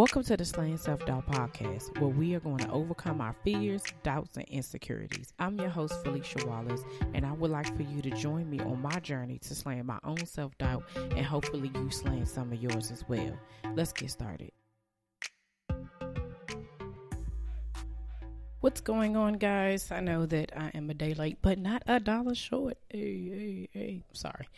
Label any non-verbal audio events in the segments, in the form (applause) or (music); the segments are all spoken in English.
Welcome to the Slaying Self Doubt Podcast, where we are going to overcome our fears, doubts, and insecurities. I'm your host, Felicia Wallace, and I would like for you to join me on my journey to slaying my own self doubt and hopefully you slaying some of yours as well. Let's get started. What's going on, guys? I know that I am a day late, but not a dollar short. Hey, hey, hey. Sorry.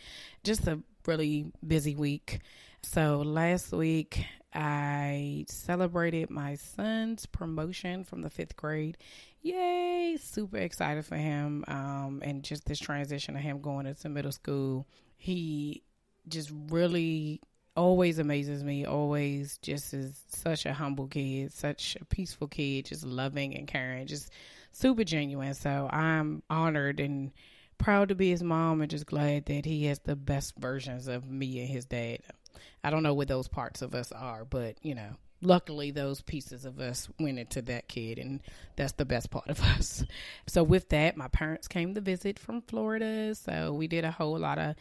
Just a really busy week. So last week, I celebrated my son's promotion from the fifth grade. Yay! Super excited for him. Um, and just this transition of him going into middle school. He just really always amazes me. Always just is such a humble kid, such a peaceful kid, just loving and caring, just super genuine. So I'm honored and proud to be his mom and just glad that he has the best versions of me and his dad. I don't know where those parts of us are, but you know, luckily those pieces of us went into that kid and that's the best part of (laughs) us. So with that, my parents came to visit from Florida, so we did a whole lot of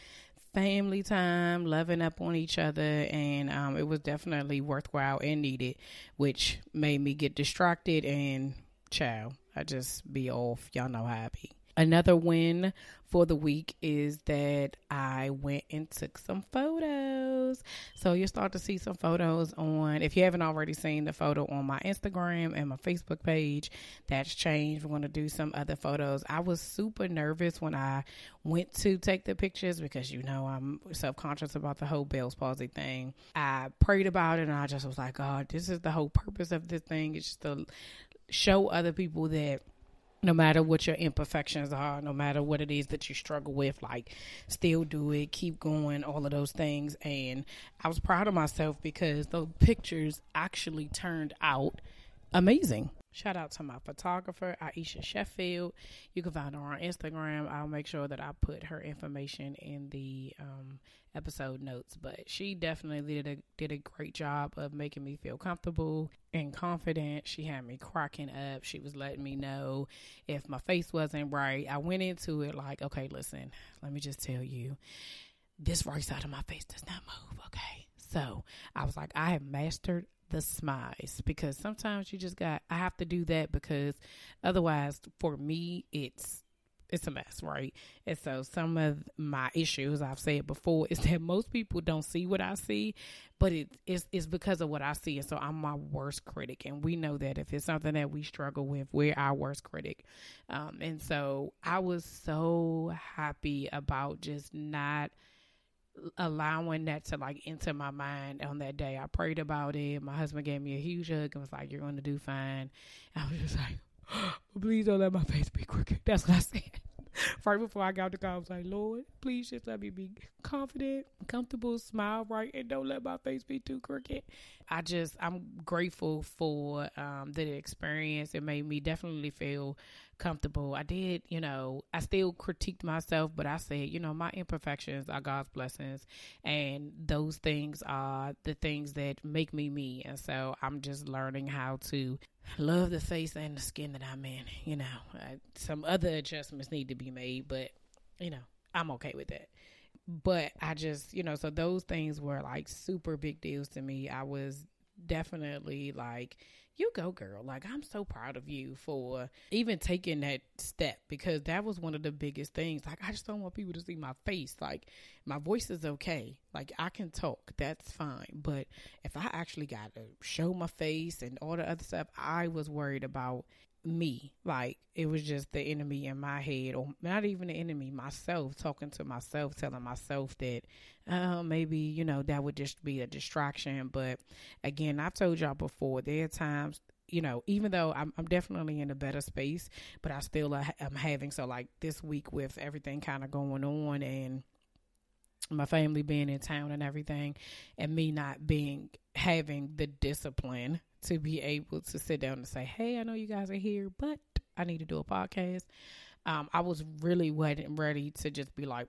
family time, loving up on each other, and um, it was definitely worthwhile and needed, which made me get distracted and chow. I just be off. Y'all know how I be. Another win for the week is that I went and took some photos. So you'll start to see some photos on, if you haven't already seen the photo on my Instagram and my Facebook page, that's changed. We're going to do some other photos. I was super nervous when I went to take the pictures because, you know, I'm self conscious about the whole Bell's palsy thing. I prayed about it and I just was like, God, this is the whole purpose of this thing. It's just to show other people that no matter what your imperfections are, no matter what it is that you struggle with, like still do it, keep going, all of those things. And I was proud of myself because those pictures actually turned out amazing. Shout out to my photographer, Aisha Sheffield. You can find her on Instagram. I'll make sure that I put her information in the um, episode notes. But she definitely did a did a great job of making me feel comfortable and confident. She had me cracking up. She was letting me know if my face wasn't right. I went into it like, okay, listen, let me just tell you, this right side of my face does not move. Okay. So I was like, I have mastered the smiles because sometimes you just got I have to do that because otherwise for me it's it's a mess, right? And so some of my issues I've said before is that most people don't see what I see, but it is it's because of what I see. And so I'm my worst critic. And we know that if it's something that we struggle with, we're our worst critic. Um, and so I was so happy about just not allowing that to like enter my mind on that day. I prayed about it. My husband gave me a huge hug and was like, "You're going to do fine." (laughs) I was just like, "Please don't let my face be crooked." That's what I said. (laughs) right before I got the car, I was like, Lord, please just let me be confident, comfortable, smile right, and don't let my face be too crooked. I just, I'm grateful for um, the experience. It made me definitely feel comfortable. I did, you know, I still critiqued myself, but I said, you know, my imperfections are God's blessings, and those things are the things that make me me. And so I'm just learning how to love the face and the skin that I'm in. You know, I, some other adjustments need to be made, but you know, I'm okay with that. But I just, you know, so those things were like super big deals to me. I was definitely like you go girl. Like i'm so proud of you for even taking that step because that was one of the biggest things. Like i just don't want people to see my face. Like my voice is okay. Like i can talk. That's fine. But if i actually got to show my face and all the other stuff i was worried about me. Like it was just the enemy in my head, or not even the enemy, myself talking to myself, telling myself that uh, maybe you know that would just be a distraction. But again, I've told y'all before, there are times. You know, even though I'm, I'm definitely in a better space, but I still am having so like this week with everything kind of going on and my family being in town and everything, and me not being having the discipline to be able to sit down and say, "Hey, I know you guys are here, but I need to do a podcast." Um, I was really wasn't ready to just be like,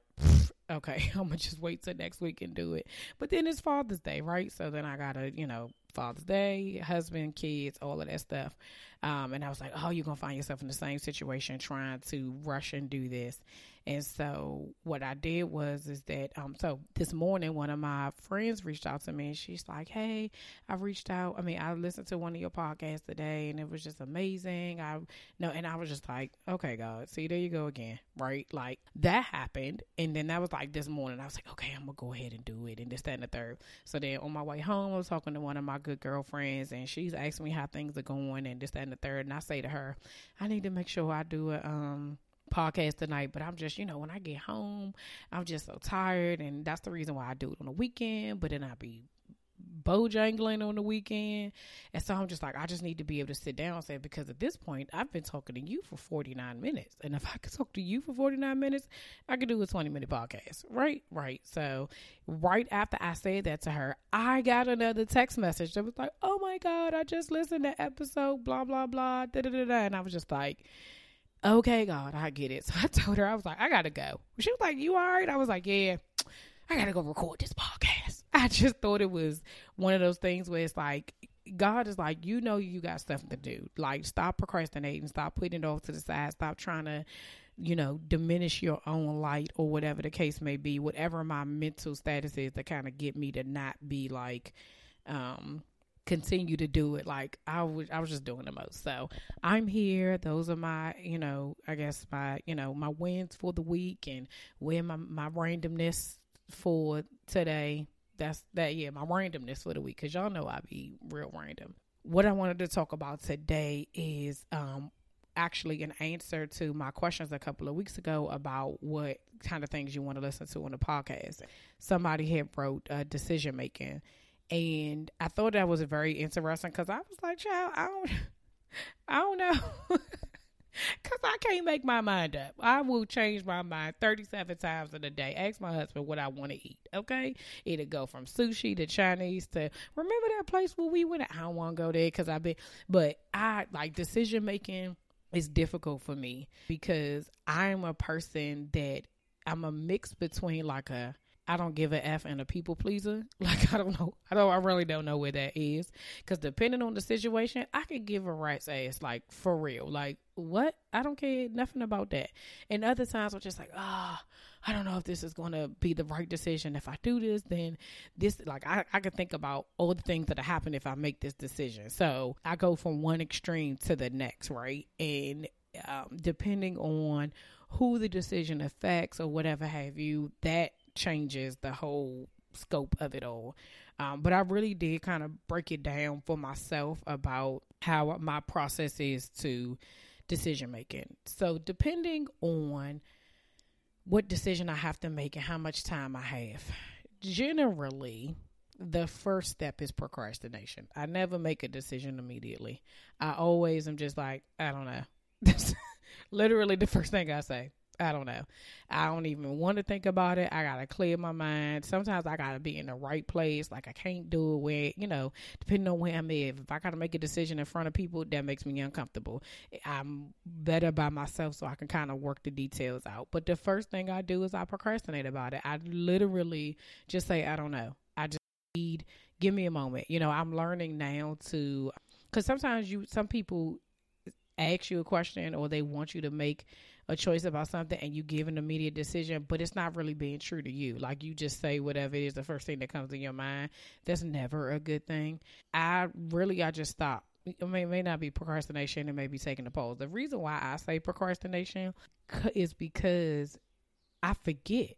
okay, (laughs) I'm gonna just wait till next week and do it. But then it's Father's Day, right? So then I gotta, you know, Father's Day, husband, kids, all of that stuff. Um, and I was like, oh, you're gonna find yourself in the same situation trying to rush and do this. And so what I did was is that um so this morning one of my friends reached out to me and she's like, Hey, I reached out. I mean, I listened to one of your podcasts today and it was just amazing. I no and I was just like, Okay, God, see there you go again. Right? Like that happened and then that was like this morning. I was like, Okay, I'm gonna go ahead and do it and this, that and the third. So then on my way home I was talking to one of my good girlfriends and she's asking me how things are going and this, that and the third and I say to her, I need to make sure I do a um podcast tonight, but I'm just, you know, when I get home, I'm just so tired. And that's the reason why I do it on the weekend. But then I'll be bojangling on the weekend. And so I'm just like, I just need to be able to sit down and say, because at this point, I've been talking to you for 49 minutes. And if I could talk to you for 49 minutes, I could do a 20 minute podcast. Right? Right. So right after I said that to her, I got another text message that was like, oh my God, I just listened to episode, blah, blah, blah, da da da da. And I was just like, okay, God, I get it. (laughs) So I told her, I was like, I gotta go. She was like, You all right? I was like, Yeah, I gotta go record this podcast. (laughs) I just thought it was one of those things where it's like, God is like, you know, you got stuff to do. Like, stop procrastinating, stop putting it off to the side, stop trying to, you know, diminish your own light or whatever the case may be, whatever my mental status is to kind of get me to not be like, um, continue to do it like I was I was just doing the most. So I'm here. Those are my, you know, I guess my, you know, my wins for the week and where my my randomness for today. That's that yeah, my randomness for the week cuz y'all know I be real random. What I wanted to talk about today is um actually an answer to my questions a couple of weeks ago about what kind of things you want to listen to on the podcast. Somebody had wrote uh, decision making and I thought that was very interesting because I was like, child, I don't, (laughs) I don't know. (laughs) Cause I can't make my mind up. I will change my mind thirty-seven times in a day. Ask my husband what I want to eat. Okay, it'll go from sushi to Chinese to remember that place where we went. I don't want to go there because I've been. But I like decision making is difficult for me because I'm a person that I'm a mix between like a I don't give a f and a people pleaser. (laughs) Like I don't know, I don't, I really don't know where that is. Because depending on the situation, I could give a rat's ass, like for real. Like what? I don't care nothing about that. And other times I'm just like, ah, oh, I don't know if this is going to be the right decision. If I do this, then this, like I, I could think about all the things that happen if I make this decision. So I go from one extreme to the next, right? And um, depending on who the decision affects or whatever have you, that changes the whole scope of it all. Um, but I really did kind of break it down for myself about how my process is to decision making. So, depending on what decision I have to make and how much time I have, generally, the first step is procrastination. I never make a decision immediately. I always am just like, I don't know. (laughs) That's literally the first thing I say. I don't know. I don't even want to think about it. I gotta clear my mind. Sometimes I gotta be in the right place. Like I can't do it where you know, depending on where I'm at. If I gotta make a decision in front of people, that makes me uncomfortable. I'm better by myself, so I can kind of work the details out. But the first thing I do is I procrastinate about it. I literally just say I don't know. I just need give me a moment. You know, I'm learning now to because sometimes you some people ask you a question or they want you to make a choice about something and you give an immediate decision, but it's not really being true to you. Like you just say whatever it is, the first thing that comes in your mind. That's never a good thing. I really, I just stop. It may not be procrastination, it may be taking a pause. The reason why I say procrastination is because I forget.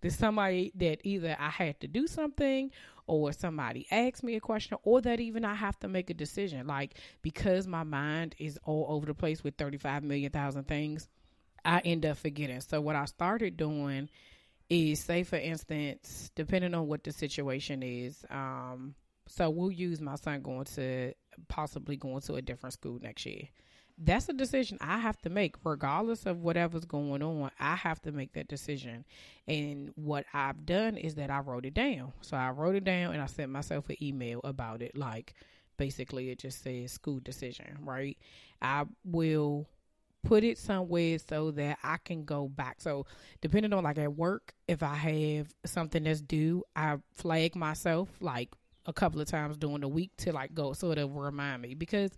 There's somebody that either I had to do something or somebody asks me a question or that even I have to make a decision. Like because my mind is all over the place with 35 million thousand things, I end up forgetting. So what I started doing is say for instance, depending on what the situation is, um, so we'll use my son going to possibly going to a different school next year that's a decision I have to make, regardless of whatever's going on. I have to make that decision. And what I've done is that I wrote it down. So I wrote it down and I sent myself an email about it. Like basically, it just says school decision, right? I will put it somewhere so that I can go back. So depending on like at work, if I have something that's due, I flag myself like a couple of times during the week to like go sort of remind me because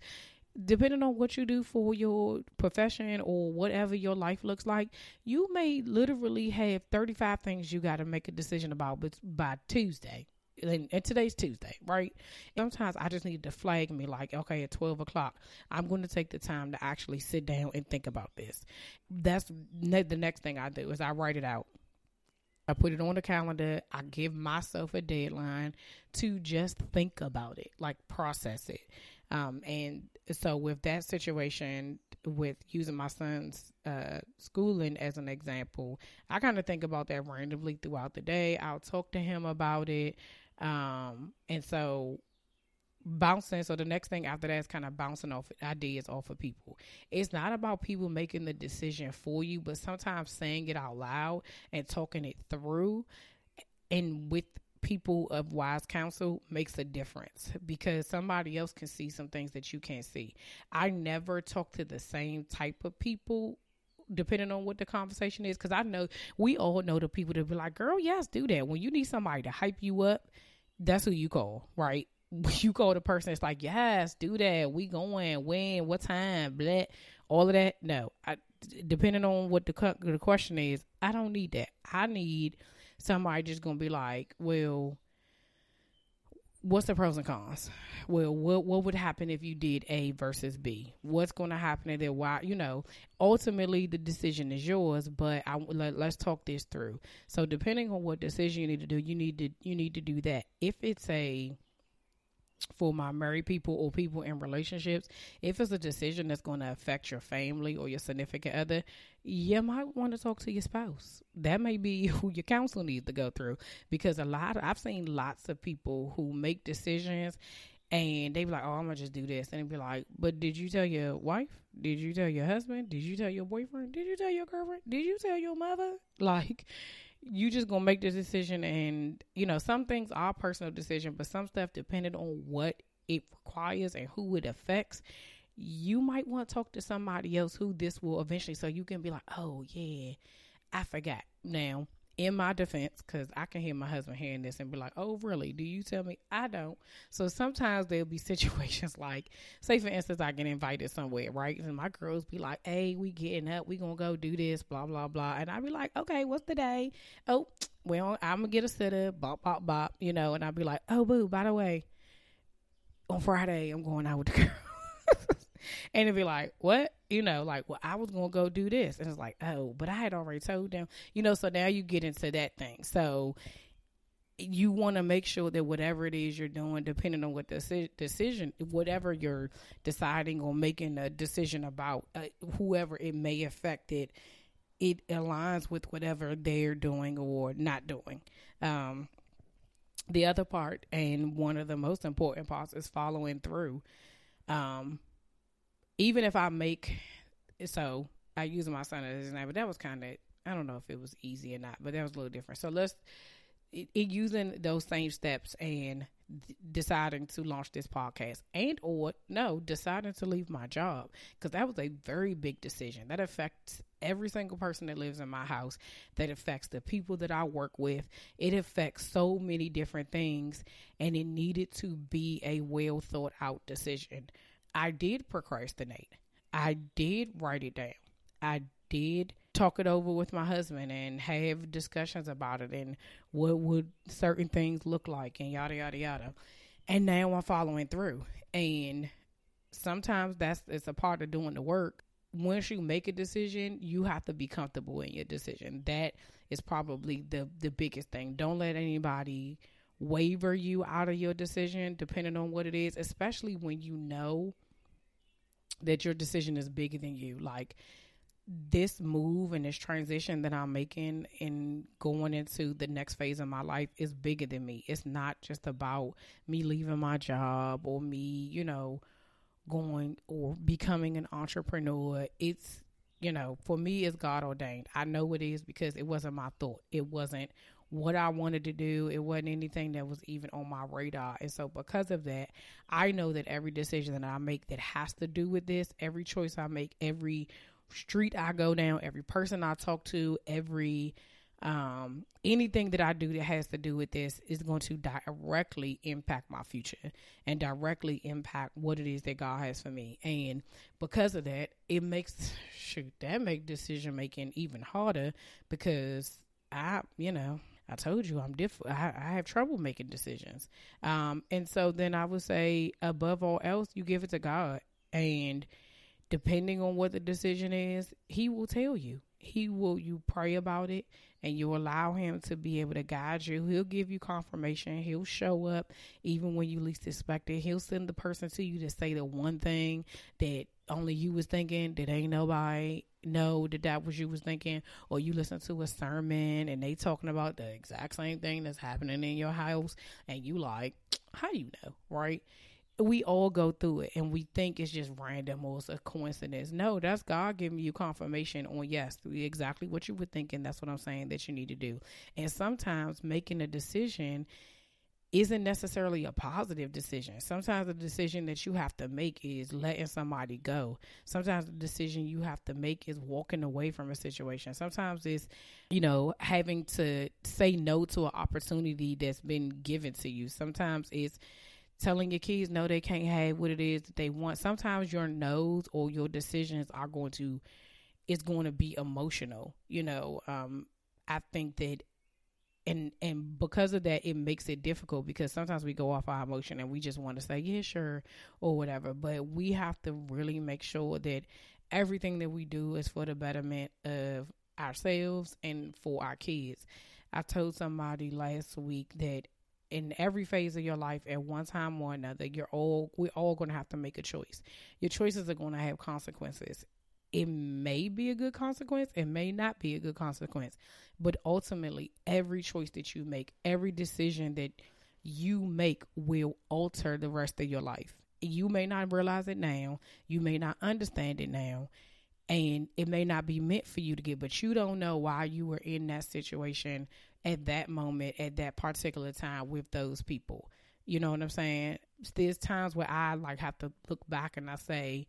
depending on what you do for your profession or whatever your life looks like, you may literally have 35 things you got to make a decision about by Tuesday. And, and, today's Tuesday, right? Sometimes I just need to flag me like, okay, at 12 o'clock, I'm going to take the time to actually sit down and think about this. That's ne- the next thing I do is I write it out. I put it on the calendar. I give myself a deadline to just think about it, like process it. Um, and so with that situation, with using my son's uh, schooling as an example, I kind of think about that randomly throughout the day. I'll talk to him about it. Um, and so bouncing. So the next thing after that is kind of bouncing off ideas off of people. It's not about people making the decision for you, but sometimes saying it out loud and talking it through and with people of wise counsel makes a difference because somebody else can see some things that you can't see. I never talk to the same type of people depending on what the conversation is because I know we all know the people that be like, girl, yes, do that. When you need somebody to hype you up, that's who you call, right? (laughs) You call the person that's like, yes, do that. We going, when, what time, blah, all of that. No, I, depending on what the, the question is, I don't need that. I need somebody just gonna be like, well, what's the pros and cons? Well, what what would happen if you did A versus B? What's going to happen and then why? You know, ultimately the decision is yours, but I let, let's talk this through. So depending on what decision you need to do, you need to you need to do that. If it's a for my married people or people in relationships, if it's a decision that's going to affect your family or your significant other, you might want to talk to your spouse. That may be (laughs) who your counsel needs to go through because a lot of, I've seen lots of people who make decisions and they be like, "Oh, I'm gonna just do this," and they be like, "But did you tell your wife? Did you tell your husband? Did you tell your boyfriend? Did you tell your girlfriend? Did you tell your mother?" (laughs) Like, you just gonna make the decision and you know some things are personal decision but some stuff depending on what it requires and who it affects you might want to talk to somebody else who this will eventually so you can be like oh yeah i forgot now in my defense, because I can hear my husband hearing this and be like, "Oh, really? Do you tell me?" I don't. So sometimes there'll be (laughs) situations like, say for instance, I get invited somewhere, right? And my girls be like, "Hey, we getting up, we gonna go do this, blah blah blah," and I be like, "Okay, what's the day?" Oh, (tsk) well, I'm gonna get a sitter, bop bop bop, you know, and I'd be like, "Oh, boo, by the way, on Friday I'm going out with the (laughs) girl." And it'd be like, what? You know, like, well, I was to go do this. And it's like, oh, but I had already told them, you know, so now you get into that thing. So you want to make sure that whatever it is you're doing, depending on what the decision, whatever you're deciding or making a decision about, uh, whoever it may affect it, it aligns with whatever they're doing or not doing. Um, the other part, and one of the most important parts, is following through. Um, even if I make so I use my son as an example, that was kind of I don't know if it was easy or not, but that was a little different. So let's it, it using those same steps and deciding to launch this podcast and or no deciding to leave my job because that was a very big decision. That affects every single person that lives in my house. That affects the people that i work with. It affects so many different things and it needed to be a well thought out decision I did procrastinate. I did write it down. I did talk it over with my husband and have discussions about it and what would certain things look like and yada yada yada. And now I'm following through. And sometimes that's it's a part of doing the work. Once you make a decision, you have to be comfortable in your decision. That is probably the the biggest thing. Don't let anybody waver you out of your decision depending on what it is, especially when you know that your decision is bigger than you. Like this move and this transition that I'm making and going into the next phase of my life is bigger than me. It's not just about me leaving my job or me, you know, going or becoming an entrepreneur. It's, you know, for me, it's God ordained. I know it is because it wasn't my thought. It wasn't what I wanted to do. It wasn't anything that was even on my radar. And so, because of that, I know that every decision that I make that has to do with this, every choice I make, every street I go down, every person I talk to, every um, anything that I do that has to do with this is going to directly impact my future and directly impact what it is that God has for me. And because of that, it makes shoot that make decision making even harder because I, you know, I told you I'm different. I, I, have trouble making decisions. Um, and so then I would say, above all else, you give it to God. And depending on what the decision is, He will tell you. He will, you pray about it and you allow Him to be able to guide you. He'll give you confirmation. He'll show up even when you least expect it. He'll send the person to you to say the one thing that only you was thinking that ain't nobody know that that was you was thinking or you listen to a sermon and they talking about the exact same thing that's happening in your house and you like (tsk) how do you know right? We all go through it and we think it's just random or it's a coincidence. No that's god giving you confirmation on yes exactly what you were thinking. That's what i'm saying that you need to do. And sometimes making a decision isn't necessarily a positive decision. Sometimes the decision that you have to make is letting somebody go. Sometimes the decision you have to make is walking away from a situation. Sometimes it's, you know, having to say no to an opportunity that's been given to you. Sometimes it's telling your kids no they can't have what it is that they want. Sometimes your no's or your decisions are going to it's going to be emotional. You know, um I think that and and because of that it makes it difficult because sometimes we go off our emotion and we just want to say yeah sure or whatever. But we have to really make sure that everything that we do is for the betterment of ourselves and for our kids. I told somebody last week that in every phase of your life at one time or another you're all we're all going to have to make a choice. Your choices are going to have consequences it may be a good consequence, it may not be a good consequence. But ultimately, every choice that you make, every decision that you make will alter the rest of your life. You may not realize it now, you may not understand it now, and it may not be meant for you to get, but you don't know why you were in that situation at that moment, at that particular time with those people. You know what I'm saying? There's times where I like have to look back and I say,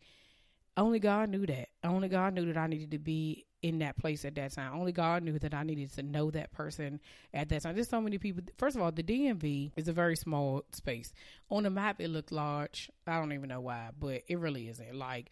only God knew that. Only God knew that I needed to be in that place at that time. Only God knew that I needed to know that person at that time. There's so many people. First of all, the DMV is a very small space. On the map, it looked large. I don't even know why, but it really isn't. Like,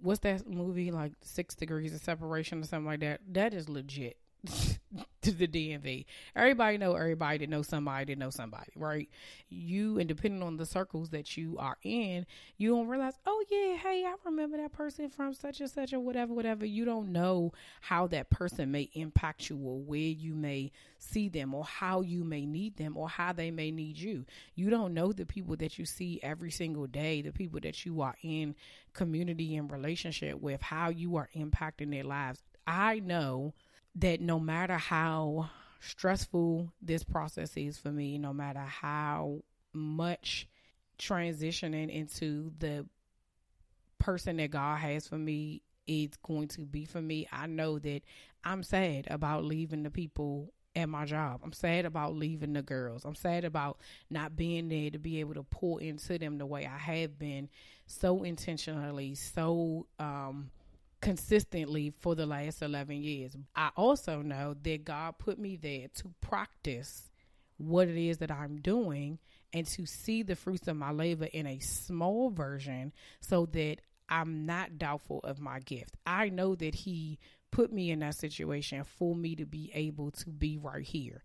what's that movie? Like Six Degrees of Separation or something like that. That is legit. (laughs) to the DMV. Everybody know everybody that knows somebody that know somebody, right? You and depending on the circles that you are in, you don't realize, oh yeah, hey, I remember that person from such and such or whatever, whatever. You don't know how that person may impact you or where you may see them or how you may need them or how they may need you. You don't know the people that you see every single day, the people that you are in community and relationship with, how you are impacting their lives. I know that no matter how stressful this process is for me, no matter how much transitioning into the person that God has for me is going to be for me, I know that I'm sad about leaving the people at my job. I'm sad about leaving the girls. I'm sad about not being there to be able to pour into them the way I have been so intentionally, so um consistently for the last 11 years. I also know that God put me there to practice what it is that I'm doing and to see the fruits of my labor in a small version so that I'm not doubtful of my gift. I know that He put me in that situation for me to be able to be right here.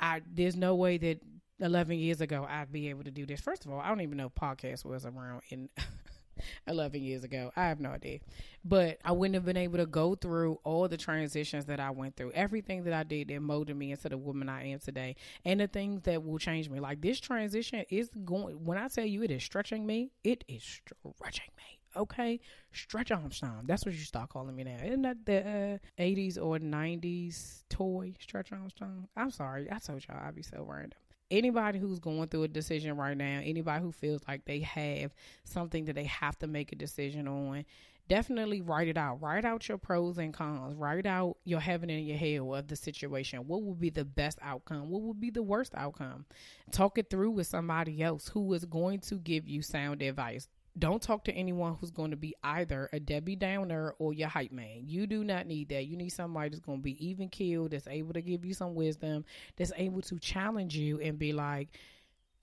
I there's no way that 11 years ago I'd be able to do this. First of all, I don't even know podcast was around in (laughs) 11 years ago. I have no idea. But I wouldn't have been able to go through all the transitions that I went through, everything that I did that molded me into the woman I am today, and the things that will change me. Like this transition is going, when I tell you it is stretching me, it is stretching me. Okay, Stretch Armstrong. That's what you start calling me now. Isn't that the uh, 80s or 90s toy, Stretch Armstrong? I'm sorry. I told y'all I'd be so random anybody who's going through a decision right now, anybody who feels like they have something that they have to make a decision on, definitely write it out. Write out your pros and cons. Write out your heaven and your hell of the situation. What would be the best outcome? What would be the worst outcome? Talk it through with somebody else who is going to give you sound advice. Don't talk to anyone who's going to be either a Debbie Downer or your hype man. You do not need that. You need somebody that's going to be even keeled, that's able to give you some wisdom, that's able to challenge you and be like,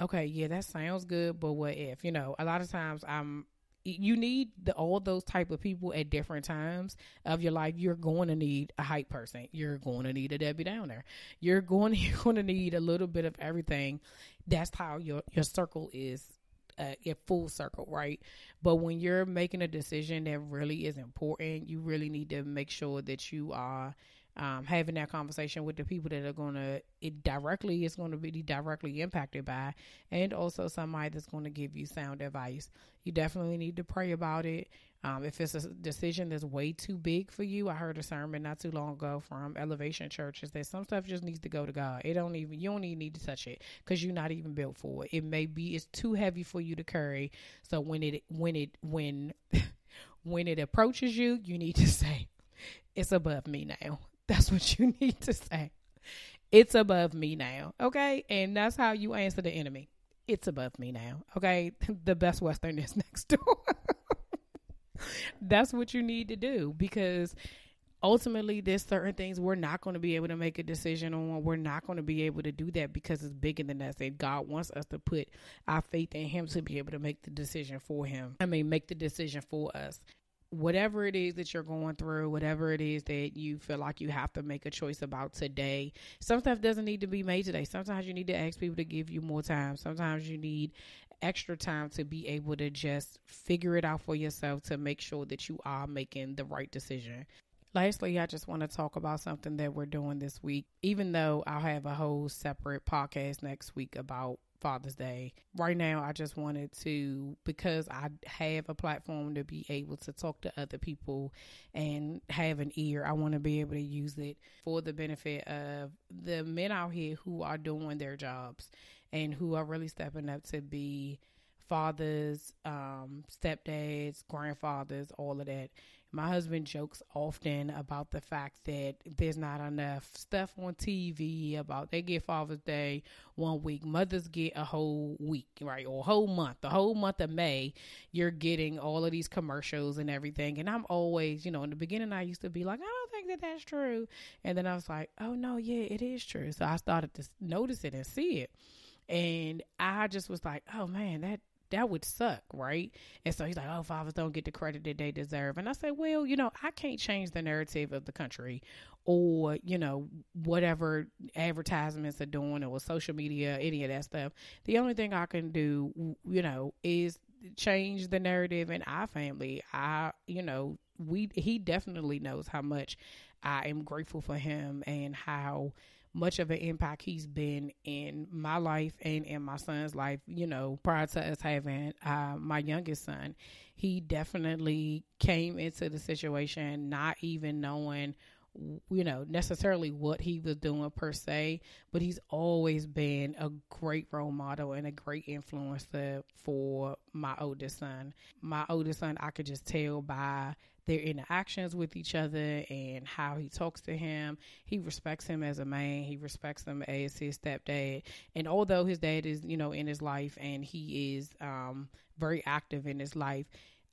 okay, yeah, that sounds good, but what if? You know, a lot of times I'm you need the, all those type of people at different times of your life. You're going to need a hype person. You're going to need a Debbie Downer. You're going (laughs) you're going to need a little bit of everything. That's how your your circle is uh, a full circle, right? But when you're making a decision that really is important, you really need to make sure that you are um, having that conversation with the people that are going to it directly is going to be directly impacted by, and also somebody that's going to give you sound advice. You definitely need to pray about it. Um, if it's a decision that's way too big for you, I heard a sermon not too long ago from Elevation Churches that some stuff just needs to go to God. It don't even you don't even need to touch it because you're not even built for it. It may be it's too heavy for you to carry. So when it when it when (laughs) when it approaches you, you need to (laughs) say, "It's above me now." (laughs) That's what you need to say. It's above me now. Okay. And that's how you answer the enemy. It's above me now. Okay. The Best Western is next door. (laughs) that's what you need to do because ultimately there's certain things we're not going to be able to make a decision on we're not going to be able to do that because it's bigger than us and god wants us to put our faith in him to be able to make the decision for him i mean make the decision for us whatever it is that you're going through, whatever it is that you feel like you have to make a choice about today, some stuff doesn't need to be made today. Sometimes you need to ask people to give you more time. Sometimes you need extra time to be able to just figure it out for yourself to make sure that you are making the right decision. Lastly, I just want to talk about something that we're doing this week, even though I'll have a whole separate podcast next week about Father's Day. Right now, I just wanted to, because I have a platform to be able to talk to other people and have an ear, I want to be able to use it for the benefit of the men out here who are doing their jobs and who are really stepping up to be fathers, um, stepdads, grandfathers, all of that. My husband jokes often about the fact that there's not enough stuff on TV about they get Father's Day one week, mothers get a whole week, right? Or whole month. The whole month of May, you're getting all of these commercials and everything. And I'm always, you know, in the beginning, I used to be like, I don't think that that's true. And then I was like, oh, no, yeah, it is true. So I started to notice it and see it. And I just was like, oh man, that that would suck, right? And so he's like, oh, fathers don't get the credit that they deserve. And I say, well, you know, I can't change the narrative of the country or, you know, whatever advertisements are doing or social media, any of that stuff. The only thing I can do, you know, is change the narrative in our family. I, you know, we, he definitely knows how much I am grateful for him and how, much of an impact he's been in my life and in my son's life. You know, prior to us having uh, my youngest son, he definitely came into the situation not even knowing you know necessarily what he was doing per se but he's always been a great role model and a great influencer for my oldest son my oldest son i could just tell by their interactions with each other and how he talks to him. He respects him as a man. He respects him as his stepdad. And although his dad is, you know, in his life and he is um, very active in his life,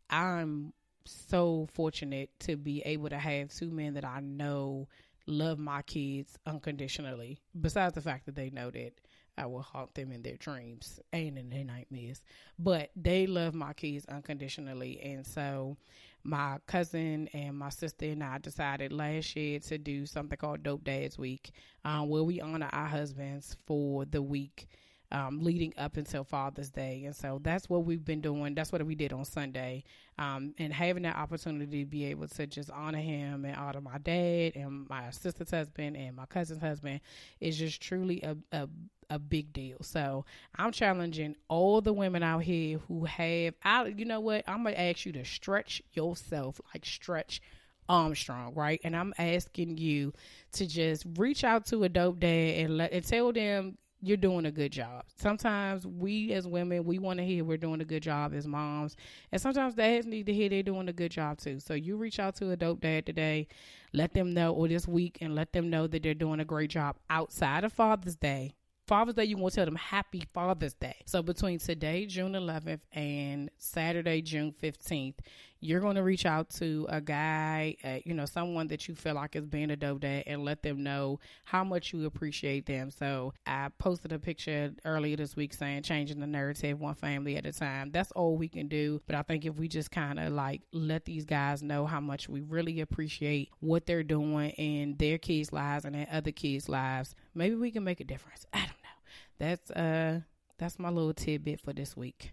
I'm so fortunate to be able to have two men that I know love my kids unconditionally. Besides the fact that they know that I will haunt them in their dreams and in their nightmares. But they love my kids unconditionally. And so my cousin and my sister and I decided last year to do something called Dope Dads Week, um, where we honor our husbands for the week um, leading up until Father's Day. And so that's what we've been doing. That's what we did on Sunday. Um, and having that opportunity to be able to just honor him and honor my dad and my sister's husband and my cousin's husband is just truly a, a a big deal. So I'm challenging all the women out here who have, I, you know what? I'm gonna ask you to stretch yourself, like stretch Armstrong, right? And I'm asking you to just reach out to a dope dad and let and tell them you're doing a good job. Sometimes we as women, we want to hear we're doing a good job as moms. And sometimes dads need to hear they're doing a good job too. So you reach out to a dope dad today, let them know, or this week, and let them know that they're doing a great job outside of Father's Day Father's Day, you want to tell them Happy Father's Day. So between today, June 11th, and Saturday, June 15th, you're going to reach out to a guy, uh, you know, someone that you feel like is being a dope dad and let them know how much you appreciate them. So I posted a picture earlier this week saying changing the narrative one family at a time. That's all we can do. But I think if we just kind of like let these guys know how much we really appreciate what they're doing in their kids' lives and in other kids' lives, maybe we can make a difference. I don't know. That's uh that's my little tidbit for this week.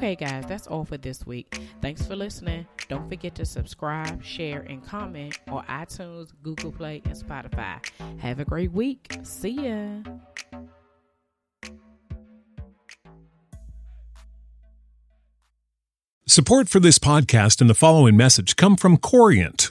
Okay, guys, that's all for this week. Thanks for listening. Don't forget to subscribe, share, and comment on iTunes, Google Play, and Spotify. Have a great week. See ya. Support for this podcast and the following message come from Corient.